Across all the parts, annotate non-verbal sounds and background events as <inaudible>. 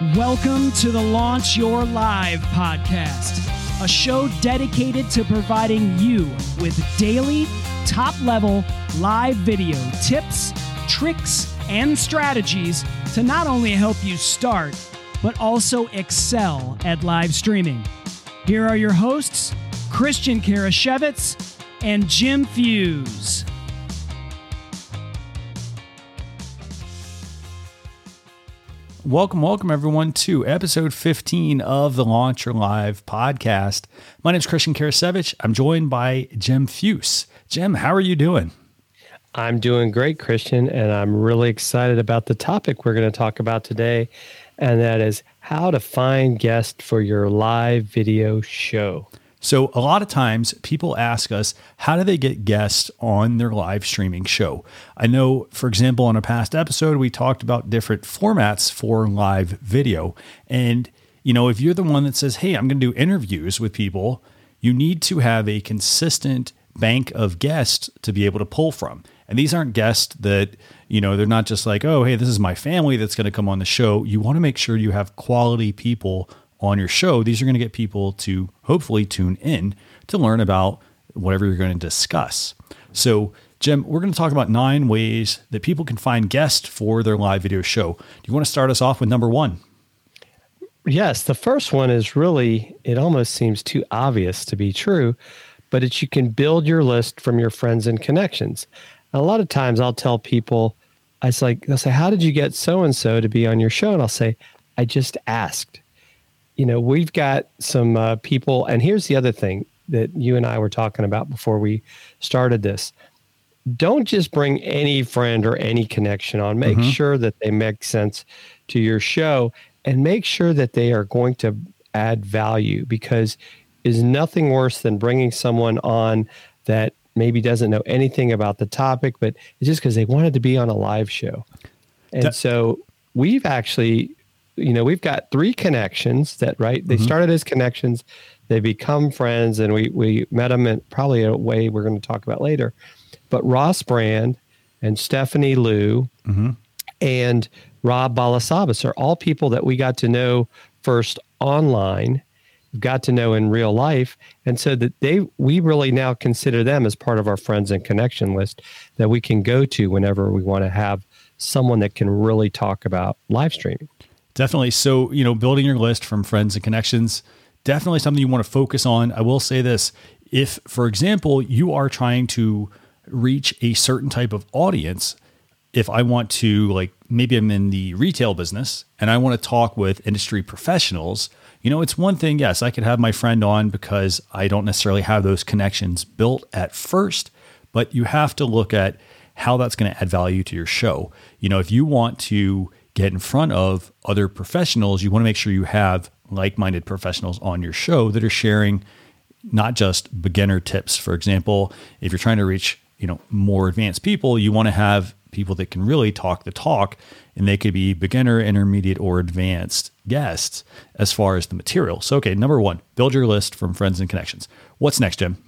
Welcome to the Launch Your Live podcast, a show dedicated to providing you with daily, top level live video tips, tricks, and strategies to not only help you start, but also excel at live streaming. Here are your hosts, Christian Karasiewicz and Jim Fuse. Welcome, welcome everyone to episode 15 of the Launch Your Live podcast. My name is Christian Karasiewicz. I'm joined by Jim Fuse. Jim, how are you doing? I'm doing great, Christian, and I'm really excited about the topic we're going to talk about today, and that is how to find guests for your live video show. So, a lot of times people ask us, how do they get guests on their live streaming show? I know, for example, on a past episode, we talked about different formats for live video. And, you know, if you're the one that says, hey, I'm going to do interviews with people, you need to have a consistent bank of guests to be able to pull from. And these aren't guests that, you know, they're not just like, oh, hey, this is my family that's going to come on the show. You want to make sure you have quality people on your show, these are going to get people to hopefully tune in to learn about whatever you're going to discuss. So, Jim, we're going to talk about nine ways that people can find guests for their live video show. Do you want to start us off with number one? Yes, the first one is really, it almost seems too obvious to be true, but it's you can build your list from your friends and connections. And a lot of times I'll tell people, I was like, they'll say, How did you get so and so to be on your show? And I'll say, I just asked you know, we've got some uh, people, and here's the other thing that you and I were talking about before we started this. Don't just bring any friend or any connection on. Make mm-hmm. sure that they make sense to your show and make sure that they are going to add value because is nothing worse than bringing someone on that maybe doesn't know anything about the topic, but it's just because they wanted to be on a live show. And so we've actually you know, we've got three connections that, right? They mm-hmm. started as connections, they become friends, and we we met them in probably a way we're going to talk about later. But Ross Brand and Stephanie Liu mm-hmm. and Rob Balasabas are all people that we got to know first online, got to know in real life, and so that they we really now consider them as part of our friends and connection list that we can go to whenever we want to have someone that can really talk about live streaming. Definitely. So, you know, building your list from friends and connections, definitely something you want to focus on. I will say this if, for example, you are trying to reach a certain type of audience, if I want to, like, maybe I'm in the retail business and I want to talk with industry professionals, you know, it's one thing, yes, I could have my friend on because I don't necessarily have those connections built at first, but you have to look at how that's going to add value to your show. You know, if you want to, get in front of other professionals, you want to make sure you have like minded professionals on your show that are sharing not just beginner tips. For example, if you're trying to reach you know more advanced people, you want to have people that can really talk the talk and they could be beginner, intermediate, or advanced guests as far as the material. So, okay, number one, build your list from friends and connections. What's next, Jim?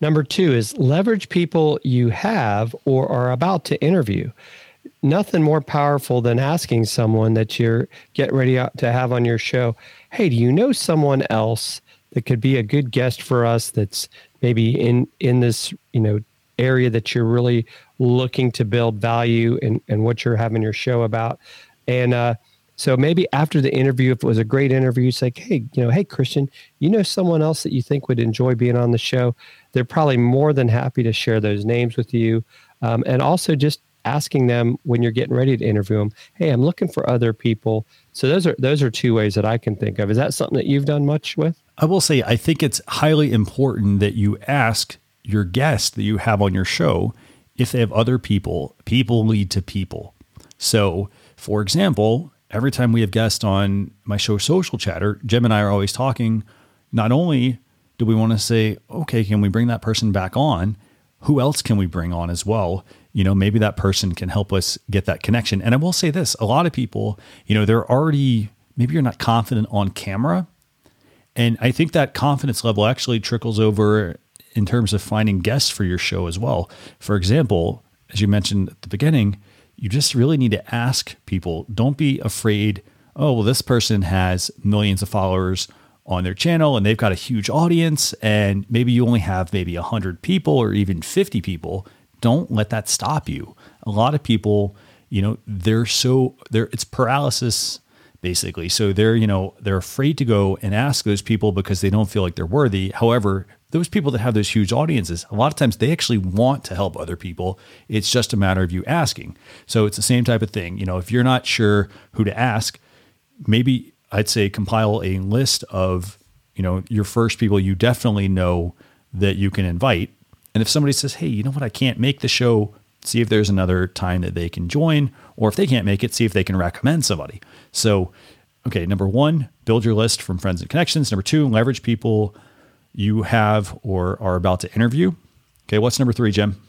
Number two is leverage people you have or are about to interview nothing more powerful than asking someone that you're get ready to have on your show, hey, do you know someone else that could be a good guest for us that's maybe in in this, you know, area that you're really looking to build value and and what you're having your show about. And uh so maybe after the interview, if it was a great interview, it's like, hey, you know, hey Christian, you know someone else that you think would enjoy being on the show. They're probably more than happy to share those names with you. Um, and also just asking them when you're getting ready to interview them, hey, I'm looking for other people. So those are those are two ways that I can think of. Is that something that you've done much with? I will say I think it's highly important that you ask your guests that you have on your show if they have other people. People lead to people. So, for example, every time we have guests on my show Social Chatter, Jim and I are always talking. Not only do we want to say, okay, can we bring that person back on? Who else can we bring on as well? You know, maybe that person can help us get that connection. And I will say this a lot of people, you know, they're already, maybe you're not confident on camera. And I think that confidence level actually trickles over in terms of finding guests for your show as well. For example, as you mentioned at the beginning, you just really need to ask people. Don't be afraid oh, well, this person has millions of followers on their channel and they've got a huge audience and maybe you only have maybe 100 people or even 50 people don't let that stop you. A lot of people you know they're so they're it's paralysis basically. So they're you know they're afraid to go and ask those people because they don't feel like they're worthy. However those people that have those huge audiences a lot of times they actually want to help other people. It's just a matter of you asking. So it's the same type of thing. You know if you're not sure who to ask maybe I'd say compile a list of, you know, your first people you definitely know that you can invite. And if somebody says, hey, you know what, I can't make the show, see if there's another time that they can join. Or if they can't make it, see if they can recommend somebody. So, okay, number one, build your list from friends and connections. Number two, leverage people you have or are about to interview. Okay, what's number three, Jim?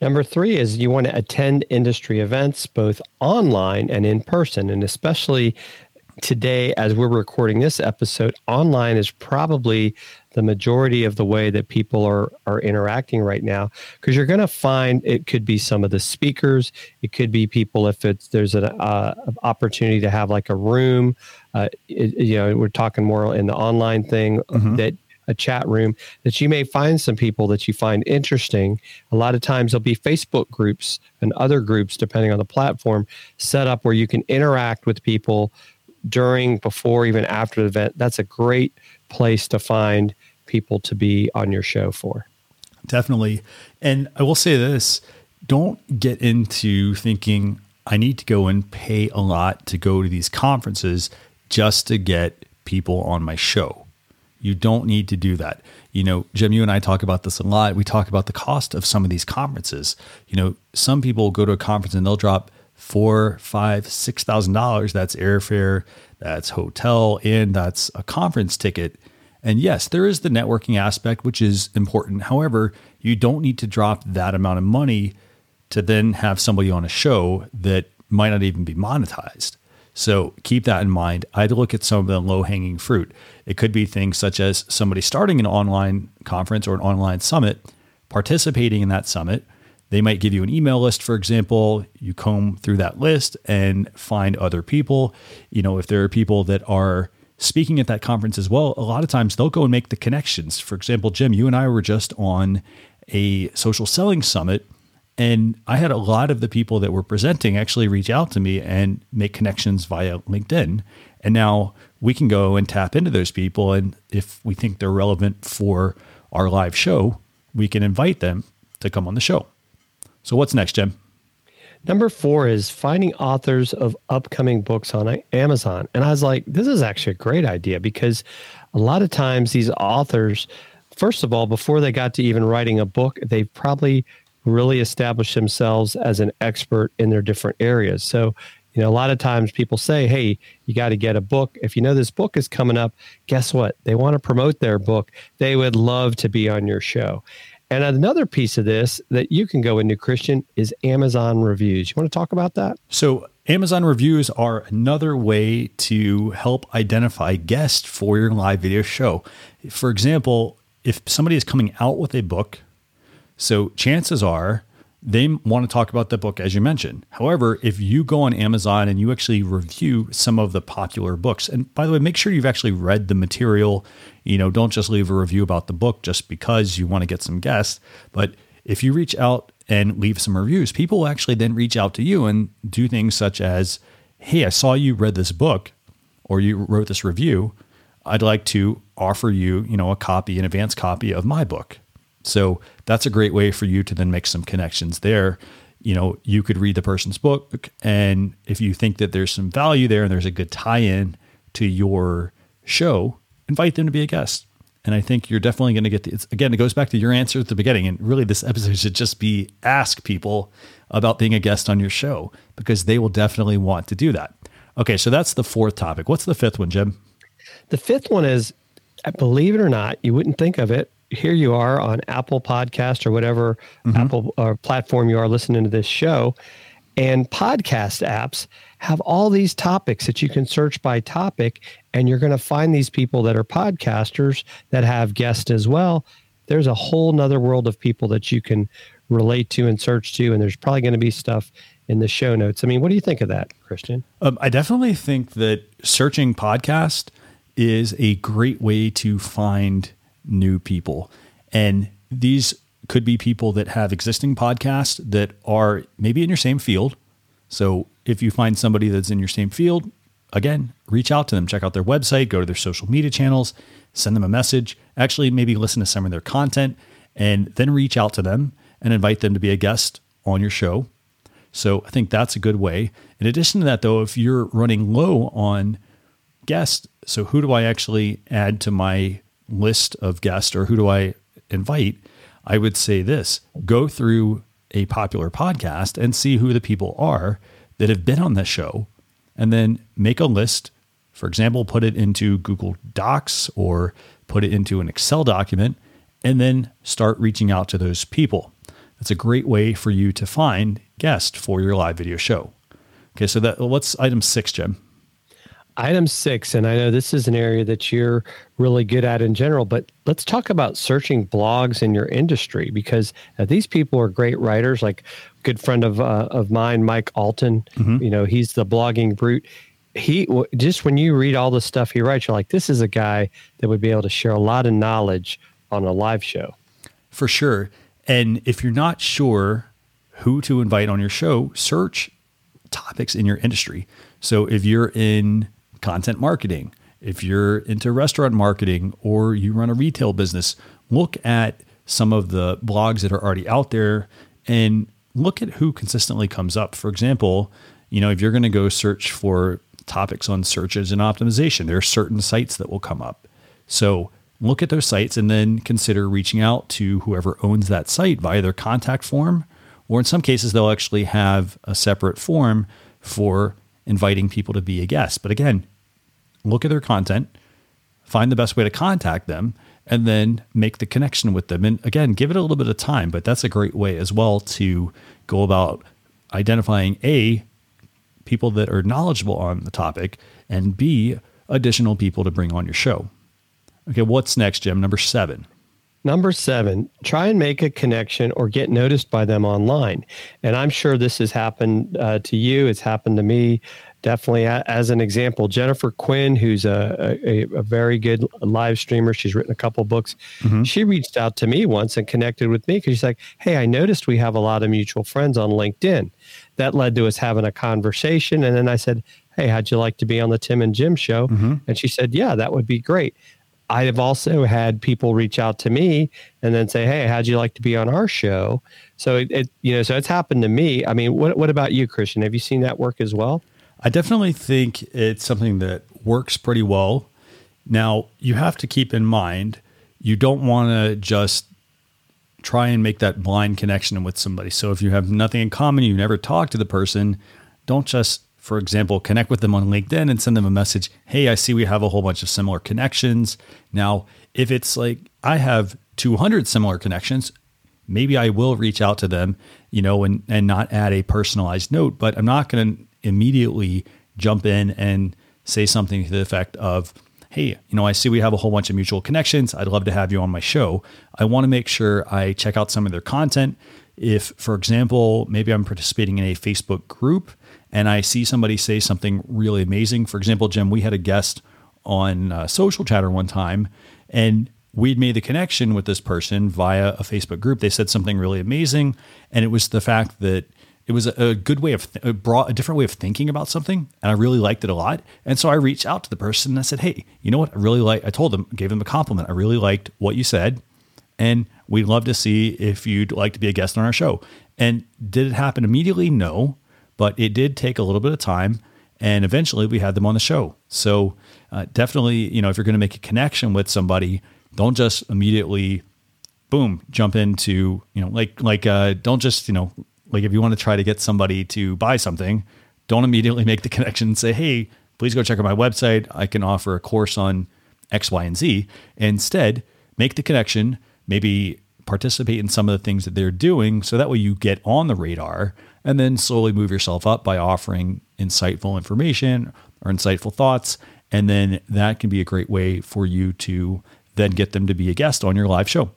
Number three is you want to attend industry events, both online and in person. And especially today, as we're recording this episode, online is probably the majority of the way that people are are interacting right now because you're going to find it could be some of the speakers it could be people if it's there's an uh, opportunity to have like a room uh, it, you know we're talking more in the online thing mm-hmm. that a chat room that you may find some people that you find interesting. A lot of times there'll be Facebook groups and other groups, depending on the platform, set up where you can interact with people during, before, even after the event. That's a great place to find people to be on your show for. Definitely. And I will say this don't get into thinking, I need to go and pay a lot to go to these conferences just to get people on my show. You don't need to do that. You know, Jim, you and I talk about this a lot. We talk about the cost of some of these conferences. You know, some people go to a conference and they'll drop four, five, six thousand dollars. That's airfare, that's hotel, and that's a conference ticket. And yes, there is the networking aspect, which is important. However, you don't need to drop that amount of money to then have somebody on a show that might not even be monetized. So keep that in mind. I'd look at some of the low hanging fruit. It could be things such as somebody starting an online conference or an online summit, participating in that summit, they might give you an email list, for example. You comb through that list and find other people. You know, if there are people that are speaking at that conference as well, a lot of times they'll go and make the connections. For example, Jim, you and I were just on a social selling summit, and I had a lot of the people that were presenting actually reach out to me and make connections via LinkedIn. And now we can go and tap into those people. And if we think they're relevant for our live show, we can invite them to come on the show. So, what's next, Jim? Number four is finding authors of upcoming books on Amazon. And I was like, this is actually a great idea because a lot of times these authors, first of all, before they got to even writing a book, they've probably really established themselves as an expert in their different areas. So, you know, a lot of times people say, hey, you got to get a book. If you know this book is coming up, guess what? They want to promote their book. They would love to be on your show. And another piece of this that you can go into, Christian, is Amazon reviews. You want to talk about that? So, Amazon reviews are another way to help identify guests for your live video show. For example, if somebody is coming out with a book, so chances are they want to talk about the book as you mentioned. However, if you go on Amazon and you actually review some of the popular books, and by the way, make sure you've actually read the material. You know, don't just leave a review about the book just because you want to get some guests. But if you reach out and leave some reviews, people actually then reach out to you and do things such as, "Hey, I saw you read this book, or you wrote this review. I'd like to offer you, you know, a copy, an advance copy of my book." So that's a great way for you to then make some connections there. You know, you could read the person's book, and if you think that there's some value there and there's a good tie in to your show, invite them to be a guest. And I think you're definitely going to get the, again, it goes back to your answer at the beginning. And really, this episode <laughs> should just be ask people about being a guest on your show because they will definitely want to do that. Okay, so that's the fourth topic. What's the fifth one, Jim? The fifth one is, uh, believe it or not, you wouldn't think of it, here you are on Apple Podcast or whatever mm-hmm. Apple or platform you are listening to this show. And podcast apps have all these topics that you can search by topic, and you're going to find these people that are podcasters that have guests as well. There's a whole nother world of people that you can relate to and search to, and there's probably going to be stuff in the show notes. I mean, what do you think of that, Christian? Um, I definitely think that searching podcast is a great way to find new people. And these could be people that have existing podcasts that are maybe in your same field. So if you find somebody that's in your same field, again, reach out to them, check out their website, go to their social media channels, send them a message, actually, maybe listen to some of their content, and then reach out to them and invite them to be a guest on your show. So I think that's a good way. In addition to that, though, if you're running low on guests, so who do I actually add to my list of guests or who do I invite? I would say this go through a popular podcast and see who the people are that have been on the show and then make a list. For example, put it into Google Docs or put it into an Excel document and then start reaching out to those people. That's a great way for you to find guests for your live video show. Okay, so that what's item six, Jim? Item six, and I know this is an area that you're really good at in general, but let's talk about searching blogs in your industry because uh, these people are great writers. Like a good friend of uh, of mine, Mike Allton, mm-hmm. you know, he's the blogging brute. He just when you read all the stuff he writes, you're like, this is a guy that would be able to share a lot of knowledge on a live show. For sure. And if you're not sure who to invite on your show, search topics in your industry. So if you're in content marketing, if you're into restaurant marketing or you run a retail business, look at some of the blogs that are already out there and look at who consistently comes up. For example, you know, if you're going to go search for topics on search engine optimization, there are certain sites that will come up. So look at those sites and then consider reaching out to whoever owns that site via their contact form. Or in some cases, they'll actually have a separate form for inviting people to be a guest. But again, look at their content, find the best way to contact them, and then make the connection with them. And again, give it a little bit of time, but that's a great way as well to go about identifying A, people that are knowledgeable on the topic, and B, additional people to bring on your show. Okay, what's next, Jim? Number seven. Number seven, try and make a connection or get noticed by them online. And I'm sure this has happened uh, to you. It's happened to me. Definitely, as an example, Jennifer Quinn, who's a, a, a very good live streamer, she's written a couple books. Mm-hmm. She reached out to me once and connected with me because she's like, Hey, I noticed we have a lot of mutual friends on LinkedIn. That led to us having a conversation. And then I said, Hey, how'd you like to be on the Tim and Jim show? Mm-hmm. And she said, Yeah, that would be great. I have also had people reach out to me and then say, "Hey, how'd you like to be on our show?" So it, it, you know, so it's happened to me. I mean, what what about you, Christian? Have you seen that work as well? I definitely think it's something that works pretty well. Now, you have to keep in mind you don't want to just try and make that blind connection with somebody. So if you have nothing in common, you never talk to the person, don't just for example, connect with them on LinkedIn and send them a message. Hey, I see we have a whole bunch of similar connections. Now, if it's like I have 200 similar connections, maybe I will reach out to them, you know, and, and not add a personalized note, but I'm not going to immediately jump in and say something to the effect of, hey, you know, I see we have a whole bunch of mutual connections. I'd love to have you on my show. I want to make sure I check out some of their content. If, for example, maybe I'm participating in a Facebook group and I see somebody say something really amazing. For example, Jim, we had a guest on uh, Social Chatter one time, and we'd made the connection with this person via a Facebook group. They said something really amazing, and it was the fact that it was a, good way of th- brought a different way of thinking about something, and I really liked it a lot. And so I reached out to the person and I said, "Hey, you know what? I really like." I told them, gave them a compliment. I really liked what you said, and we'd love to see if you'd like to be a guest on our show. And did it happen immediately? No but it did take a little bit of time. And eventually we had them on the show. So uh, definitely, you know, if you're going to make a connection with somebody, don't just immediately, boom, jump into, you know, like, like, uh, don't just, you know, like if you want to try to get somebody to buy something, don't immediately make the <laughs> connection and say, hey, please go check out my website. I can offer a course on X, Y, and Z. Instead, make the connection, maybe participate in some of the things that they're doing so that way you get on the radar and then slowly move yourself up by offering insightful information or insightful thoughts. And then that can be a great way for you to then get them to be a guest on your live show.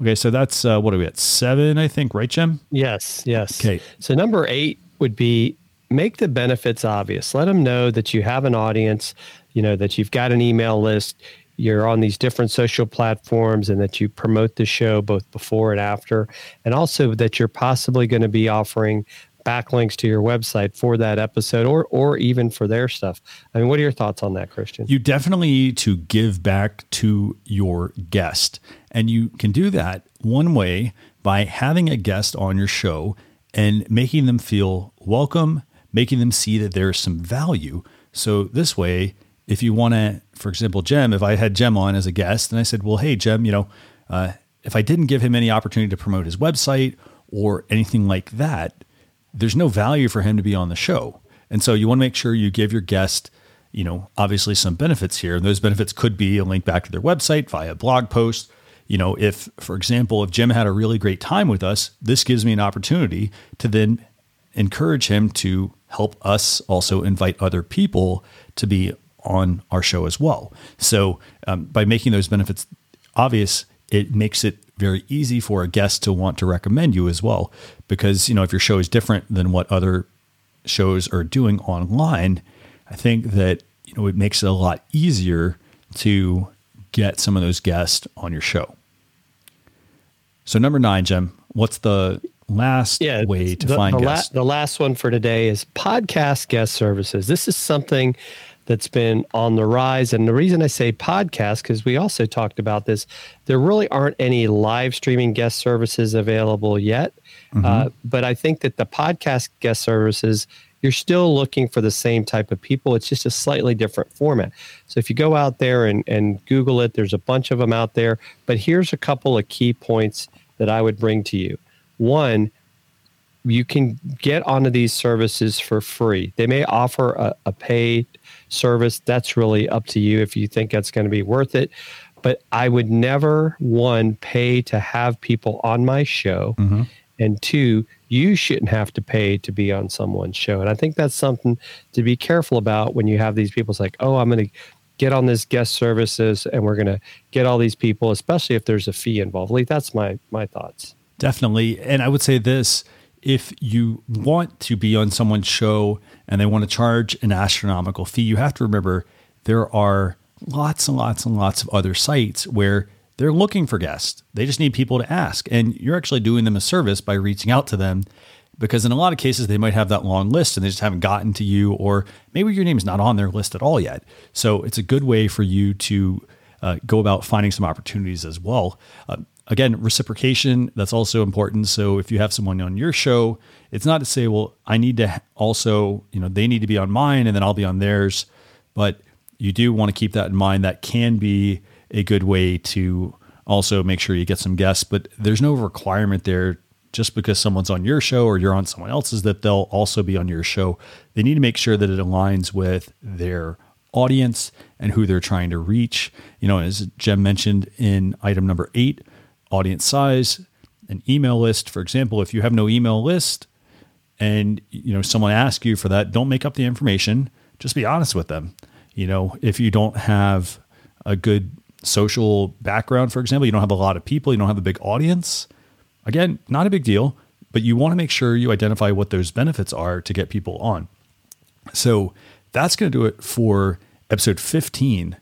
Okay, so that's uh, what are we at? Seven, I think, right, Jim? Yes, yes. Okay. So number eight would be make the benefits obvious. Let them know that you have an audience, you know, that you've got an email list, you're on these different social platforms and that you promote the show both before and after, and also that you're possibly going to be offering backlinks to your website for that episode or or even for their stuff. I mean, what are your thoughts on that, Christian? You definitely need to give back to your guest. And you can do that one way by having a guest on your show and making them feel welcome, making them see that there's some value. So this way, if you want to, for example, Jim, if I had Jim on as a guest and I said, well, hey, Jim, you know, uh, if I didn't give him any opportunity to promote his website or anything like that, there's no value for him to be on the show. And so you want to make sure you give your guest, you know, obviously some benefits here. And those benefits could be a link back to their website via blog post. You know, if, for example, if Jim had a really great time with us, this gives me an opportunity to then encourage him to help us also invite other people to be on our show as well. So um, by making those benefits obvious, it makes it very easy for a guest to want to recommend you as well. Because, you know, if your show is different than what other shows are doing online, I think that, you know, it makes it a lot easier to get some of those guests on your show. So number nine, Jim, what's the last yeah, way to the, find the guests? La- the last one for today is podcast guest services. This is something that's been on the rise. And the reason I say podcast, because we also talked about this, there really aren't any live streaming guest services available yet. Mm-hmm. Uh, but I think that the podcast guest services, you're still looking for the same type of people. It's just a slightly different format. So if you go out there and, and Google it, there's a bunch of them out there. But here's a couple of key points that I would bring to you. One, you can get onto these services for free. They may offer a, a paid service. That's really up to you if you think that's going to be worth it. But I would never, one, pay to have people on my show. Mm-hmm. And two, you shouldn't have to pay to be on someone's show. And I think that's something to be careful about when you have these people. It's like, oh, I'm going to get on this guest services and we're going to get all these people, especially if there's a fee involved. Lee, that's my my thoughts. Definitely. And I would say this if you want to be on someone's show and they want to charge an astronomical fee, you have to remember there are lots and lots and lots of other sites where they're looking for guests. They just need people to ask. And you're actually doing them a service by reaching out to them because in a lot of cases they might have that long list and they just haven't gotten to you, or maybe your name is not on their list at all yet. So it's a good way for you to uh, go about finding some opportunities as well. Uh, again, reciprocation, that's also important. So if you have someone on your show, it's not to say, well, I need to also, you know, they need to be on mine and then I'll be on theirs. But you do want to keep that in mind. That can be a good way to also make sure you get some guests, but there's no requirement there just because someone's on your show or you're on someone else's that they'll also be on your show. They need to make sure that it aligns with their audience and who they're trying to reach. You know, as Jim mentioned in item number eight, audience size, an email list. For example, if you have no email list and you know someone asks you for that, don't make up the information. Just be honest with them. You know, if you don't have a good social background, for example, you don't have a lot of people, you don't have a big audience. Again, not a big deal, but you want to make sure you identify what those benefits are to get people on. So that's going to do it for episode 15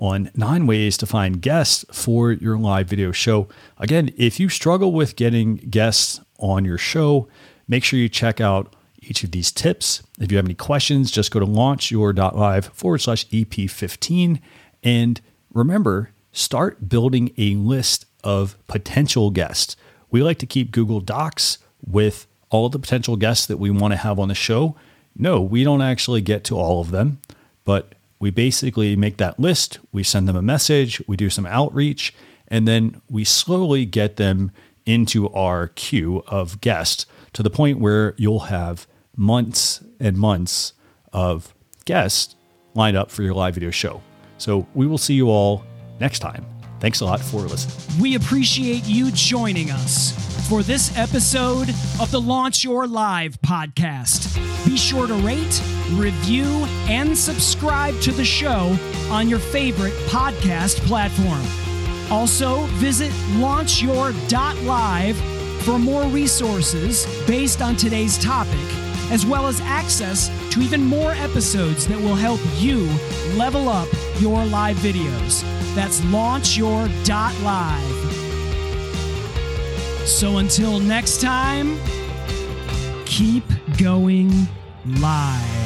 on nine ways to find guests for your live video show. Again, if you struggle with getting guests on your show, make sure you check out each of these tips. If you have any questions, just go to launchyour.live forward slash EP15. And remember, start building a list of potential guests. We like to keep Google Docs with all the potential guests that we want to have on the show. No, we don't actually get to all of them, but we basically make that list, we send them a message, we do some outreach, and then we slowly get them into our queue of guests to the point where you'll have months and months of guests lined up for your live video show. So we will see you all next time. Thanks a lot for listening. We appreciate you joining us for this episode of the Launch Your Live podcast. Be sure to rate, review, and subscribe to the show on your favorite podcast platform. Also, visit launchyour.live for more resources based on today's topic as well as access to even more episodes that will help you level up your live videos. That's launchyour.live. So until next time, keep going live.